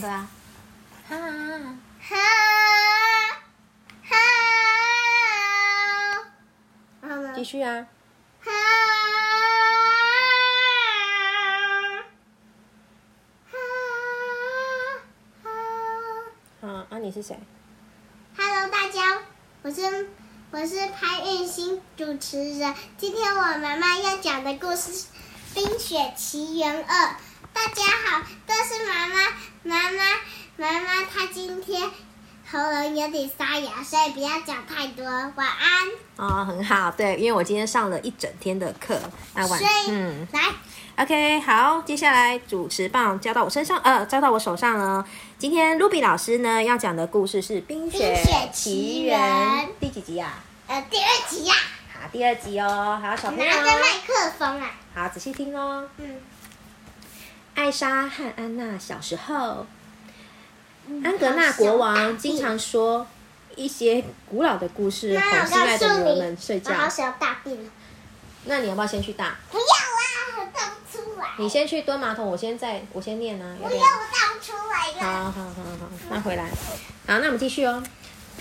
唱歌啊！哈哈哈，然？继续啊！哈哈好，啊，你是谁？，Hello，大家，我是我是潘运新主持人。今天我妈妈要讲的故事是《冰雪奇缘二》。大家好，这是妈妈，妈妈，妈妈，她今天喉咙有点沙哑，所以不要讲太多。晚安。哦，很好，对，因为我今天上了一整天的课，那晚嗯来，，OK，好，接下来主持棒交到我身上，呃，交到我手上了。今天 Ruby 老师呢要讲的故事是《冰雪奇奇缘》第几集啊？呃，第二集呀、好，第二集哦。好，小朋友拿着麦克风啊。好，仔细听哦。嗯，艾莎和安娜小时候，安格纳国王经常说一些古老的故事，哄我心爱的女儿告诉你，们睡觉我。好想大便。那你要不要先去大？不要啦，我倒不出来。你先去蹲马桶，我先在，我先念啊，要不要，不要？我倒不出来好。好好好，那回来。好，那我们继续哦。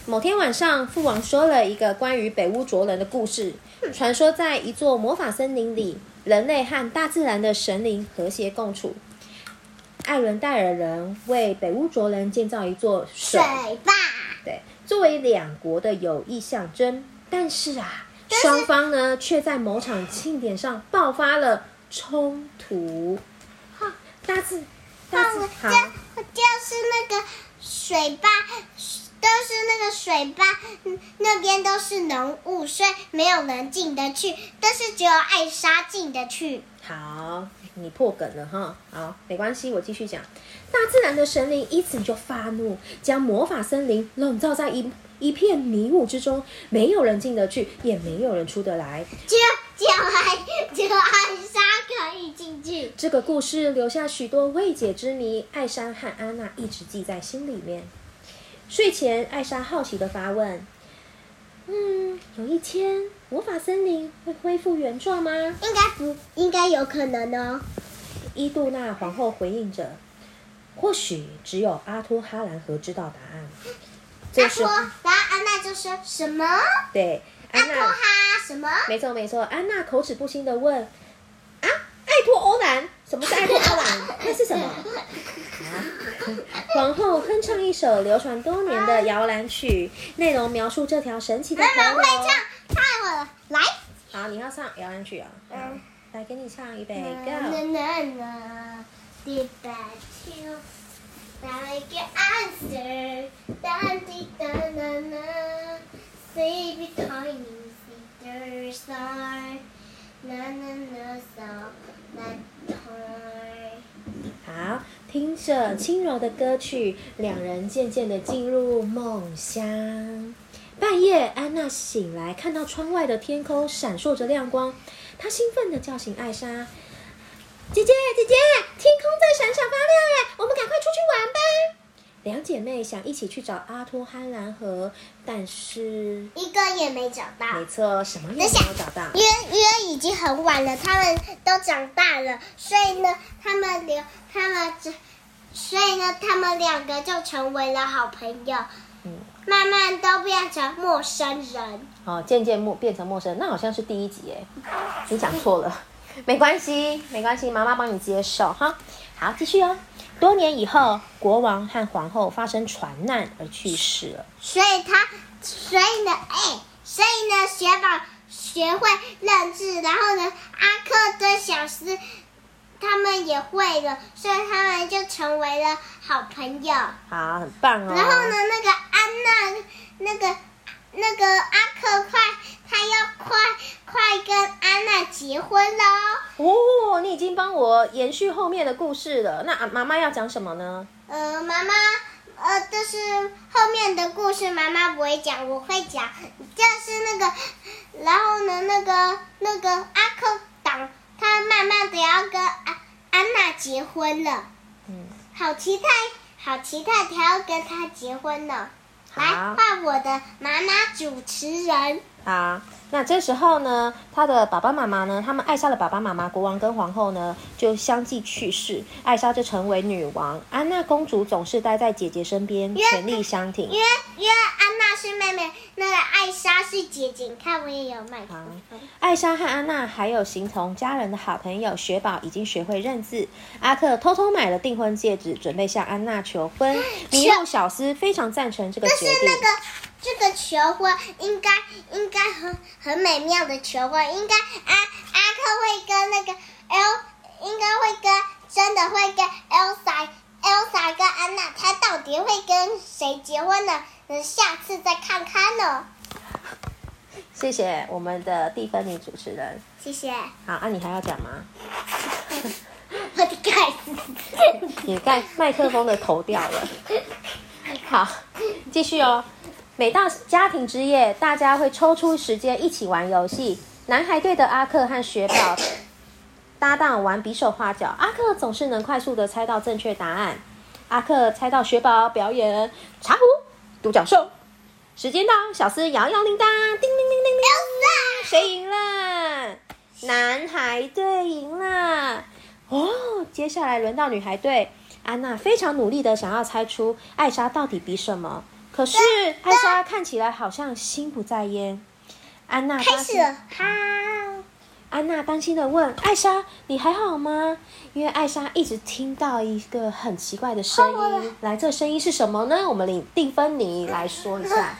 某天晚上，父王说了一个关于北屋卓人的故事。传说在一座魔法森林里，人类和大自然的神灵和谐共处。艾伦戴尔人为北乌卓人建造一座水水坝，对，作为两国的友谊象征。但是啊，双方呢却在某场庆典上爆发了冲突。哈大致大自放了，好，就是那个水坝，都是那个水坝，嗯那边都是浓雾，所以没有人进得去，但是只有艾莎进得去。好，你破梗了哈。好，没关系，我继续讲。大自然的神灵因此就发怒，将魔法森林笼罩在一一片迷雾之中，没有人进得去，也没有人出得来。只有只有艾只有艾莎可以进去。这个故事留下许多未解之谜，艾莎和安娜一直记在心里面。睡前，艾莎好奇的发问：“嗯，有一天魔法森林会恢复原状吗应该不，应该有可能哦。？”伊杜娜皇后回应着：“或许只有阿托哈兰河知道答案。”这时候，他说，然后安娜就说什么？对安娜，阿托哈什么？没错没错，安娜口齿不清的问：“啊，艾托欧兰？什么是艾托欧兰？那是什么？”皇后哼唱一首流传多年的摇篮曲，内容描述这条神奇的妈妈会河流。唱，太好了，来。好，你要唱摇篮曲啊、好嗯来给你唱，一备，Go。啦啦，Did that you like your answer? 听着轻柔的歌曲，两人渐渐的进入梦乡。半夜，安娜醒来，看到窗外的天空闪烁着亮光，她兴奋的叫醒艾莎：“姐姐，姐姐，天空在闪闪发亮耶！我们赶快出！”两姐妹想一起去找阿托汉兰河，但是，一个也没找到没，错，什么也没有找到。因为因为已经很晚了，他们都长大了，所以呢，他们两他们这，所以呢，他们两个就成为了好朋友，嗯，慢慢都变成陌生人。哦，渐渐陌变成陌生人，那好像是第一集耶，你讲错了，没关系，没关系，妈妈帮你接受哈。好，继续哦。多年以后，国王和皇后发生船难而去世了。所以他，所以呢，哎，所以呢，雪宝学会认字，然后呢，阿克跟小斯他们也会了，所以他们就成为了好朋友。好，很棒哦。然后呢，那个安娜，那个那个阿克快，他要快快跟安娜结婚了哦。哦，你已经帮我延续后面的故事了。那啊妈妈要讲什么呢？呃，妈妈，呃，就是后面的故事妈妈不会讲，我会讲。就是那个，然后呢，那个那个阿克党，他慢慢的要跟安安娜结婚了，嗯，好期待，好期待他要跟他结婚了。来，好换我的妈妈主持人。好，那这时候呢，他的爸爸妈妈呢，他们艾莎的爸爸妈妈国王跟皇后呢，就相继去世，艾莎就成为女王。安娜公主总是待在姐姐身边，全力相挺。因为因为安娜是妹妹，那个艾莎是姐姐。你看我也有麦克风。艾莎和安娜还有形同家人的好朋友雪宝已经学会认字。阿克偷偷买了订婚戒指，准备向安娜求婚。迷路小斯非常赞成这个决定。是那个这个求婚应该应该很很美妙的求婚，应该阿阿克会跟那个 L 应该会跟真的会跟 Elsa Elsa 跟安娜，他到底会跟谁结婚呢？等下次再看看呢。谢谢我们的蒂芬妮主持人。谢谢。好，啊，你还要讲吗？我的盖子，你盖麦克风的头掉了。好，继续哦。每到家庭之夜，大家会抽出时间一起玩游戏。男孩队的阿克和雪宝 搭档玩比手画脚，阿克总是能快速的猜到正确答案。阿克猜到雪宝表演茶壶、独角兽。时间到，小斯摇摇铃铛，叮铃铃铃铃，谁赢了？男孩队赢了。哦，接下来轮到女孩队，安娜非常努力的想要猜出艾莎到底比什么。可是艾莎看起来好像心不在焉。安娜开始哈。安娜担心的问艾莎：“你还好吗？”因为艾莎一直听到一个很奇怪的声音。来，这声音是什么呢？我们领蒂芬妮来说一下。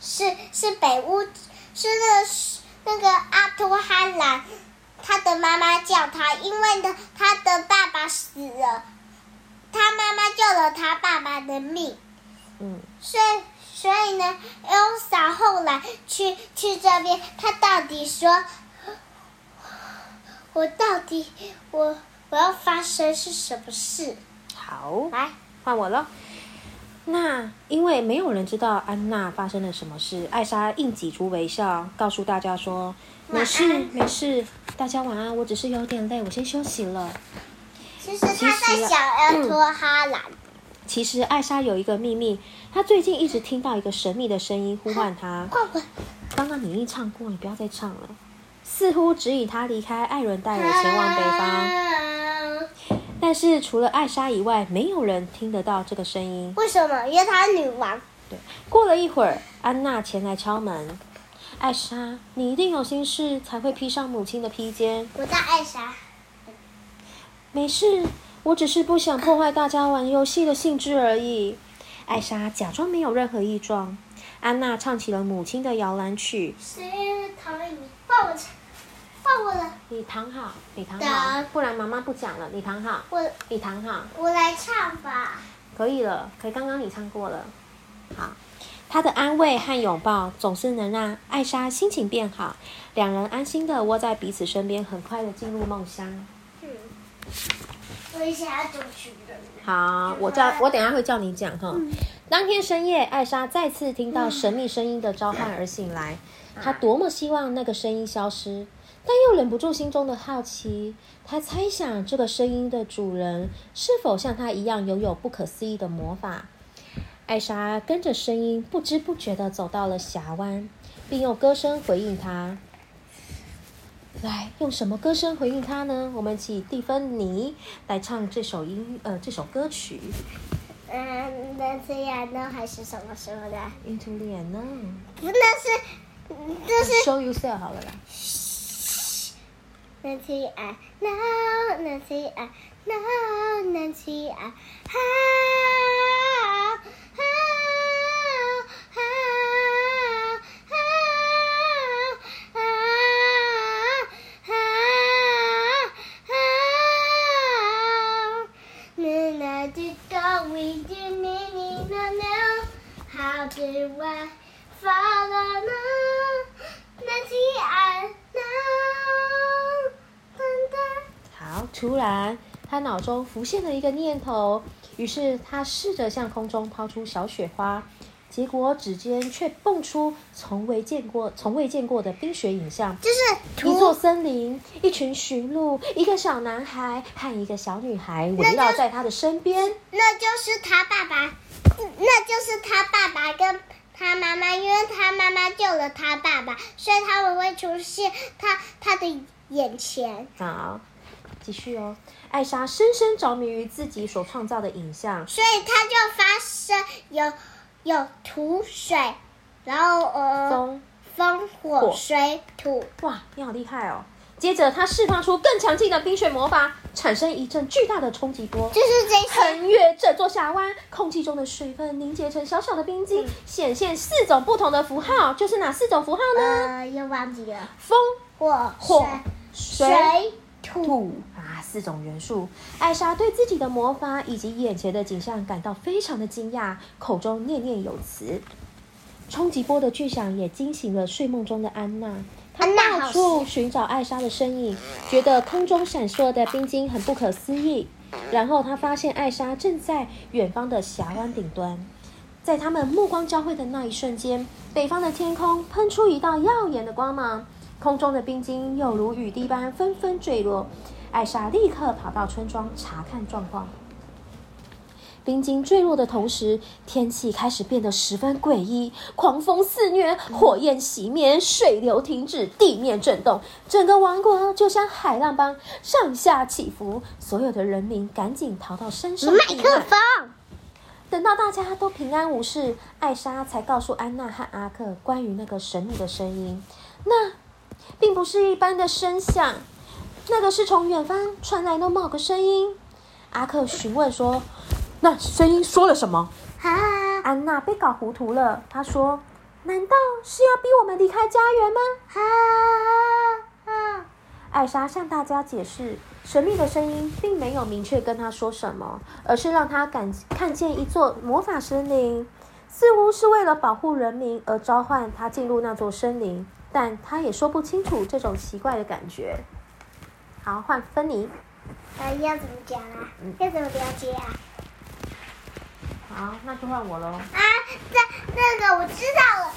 是是北屋，是那那个阿托哈兰。他的妈妈叫他，因为呢，他的爸爸死了，他妈妈救了他爸爸的命。嗯，所以所以呢，Elsa 后来去去这边，他到底说，我到底我我要发生是什么事？好，来换我了。那因为没有人知道安娜发生了什么事，艾莎硬挤出微笑，告诉大家说。没事没事，大家晚安。我只是有点累，我先休息了。其实他在想要托哈兰。其实艾莎有一个秘密，她最近一直听到一个神秘的声音呼唤她。刚刚你已经唱过，你不要再唱了。似乎指引她离开艾伦戴尔，前往北方。但是除了艾莎以外，没有人听得到这个声音。为什么？因为她是女王。对。过了一会儿，安娜前来敲门。艾莎，你一定有心事才会披上母亲的披肩。我叫艾莎。没事，我只是不想破坏大家玩游戏的兴致而已。艾莎假装没有任何异状。安娜唱起了母亲的摇篮曲。谁躺你？抱我，抱我了。你躺好，你躺好，不然妈妈不讲了。你躺好。我。你躺好。我来唱吧。可以了，可以。刚刚你唱过了。好。他的安慰和拥抱总是能让艾莎心情变好，两人安心的窝在彼此身边，很快的进入梦乡。嗯，我也想要去好，我叫我等下会叫你讲哈。当天深夜，艾莎再次听到神秘声音的召唤而醒来，她多么希望那个声音消失，但又忍不住心中的好奇。她猜想这个声音的主人是否像她一样拥有不可思议的魔法。艾莎跟着声音，不知不觉地走到了峡湾，并用歌声回应他。来，用什么歌声回应他呢？我们请蒂芬妮来唱这首音呃这首歌曲。嗯，那这样呢？还是什么时候的？Into the unknown。不，那是，这是。Show yourself 好了啦。那起爱，no，那起爱，no，那突然，他脑中浮现了一个念头，于是他试着向空中抛出小雪花。结果指尖却蹦出从未见过、从未见过的冰雪影像。就是一座，森林，一群驯鹿，一个小男孩和一个小女孩围绕在他的身边。那就是他爸爸，那就是他爸爸跟他妈妈，因为他妈妈救了他爸爸，所以他们会出现他他的眼前。好，继续哦。艾莎深深着迷于自己所创造的影像，所以它就发生有有土水，然后呃风风火火水土，哇，你好厉害哦！接着，他释放出更强劲的冰雪魔法，产生一阵巨大的冲击波，就是这些。横越这座峡湾，空气中的水分凝结成小小的冰晶，显现四种不同的符号，就是哪四种符号呢？呃，又忘记了风、火火、水水、水土。四种元素。艾莎对自己的魔法以及眼前的景象感到非常的惊讶，口中念念有词。冲击波的巨响也惊醒了睡梦中的安娜，她到处寻找艾莎的身影，觉得空中闪烁的冰晶很不可思议。然后她发现艾莎正在远方的峡湾顶端，在他们目光交汇的那一瞬间，北方的天空喷出一道耀眼的光芒，空中的冰晶又如雨滴般纷纷坠落。艾莎立刻跑到村庄查看状况。冰晶坠落的同时，天气开始变得十分诡异，狂风肆虐，火焰熄灭，水流停止，地面震动，整个王国就像海浪般上下起伏。所有的人民赶紧逃到山上麦避克难。风，等到大家都平安无事，艾莎才告诉安娜和阿克关于那个神秘的声音。那并不是一般的声响，那个是从远方传来的某个声音。阿克询问说：“那声音说了什么哈，？”安娜被搞糊涂了，她说：“难道是要逼我们离开家园吗哈哈，？”艾莎向大家解释，神秘的声音并没有明确跟她说什么，而是让她感看见一座魔法森林，似乎是为了保护人民而召唤她进入那座森林，但她也说不清楚这种奇怪的感觉。好，换芬妮。呃，要怎么讲啊？要怎么了解啊？好，那就换我喽。啊，这那个我知道了，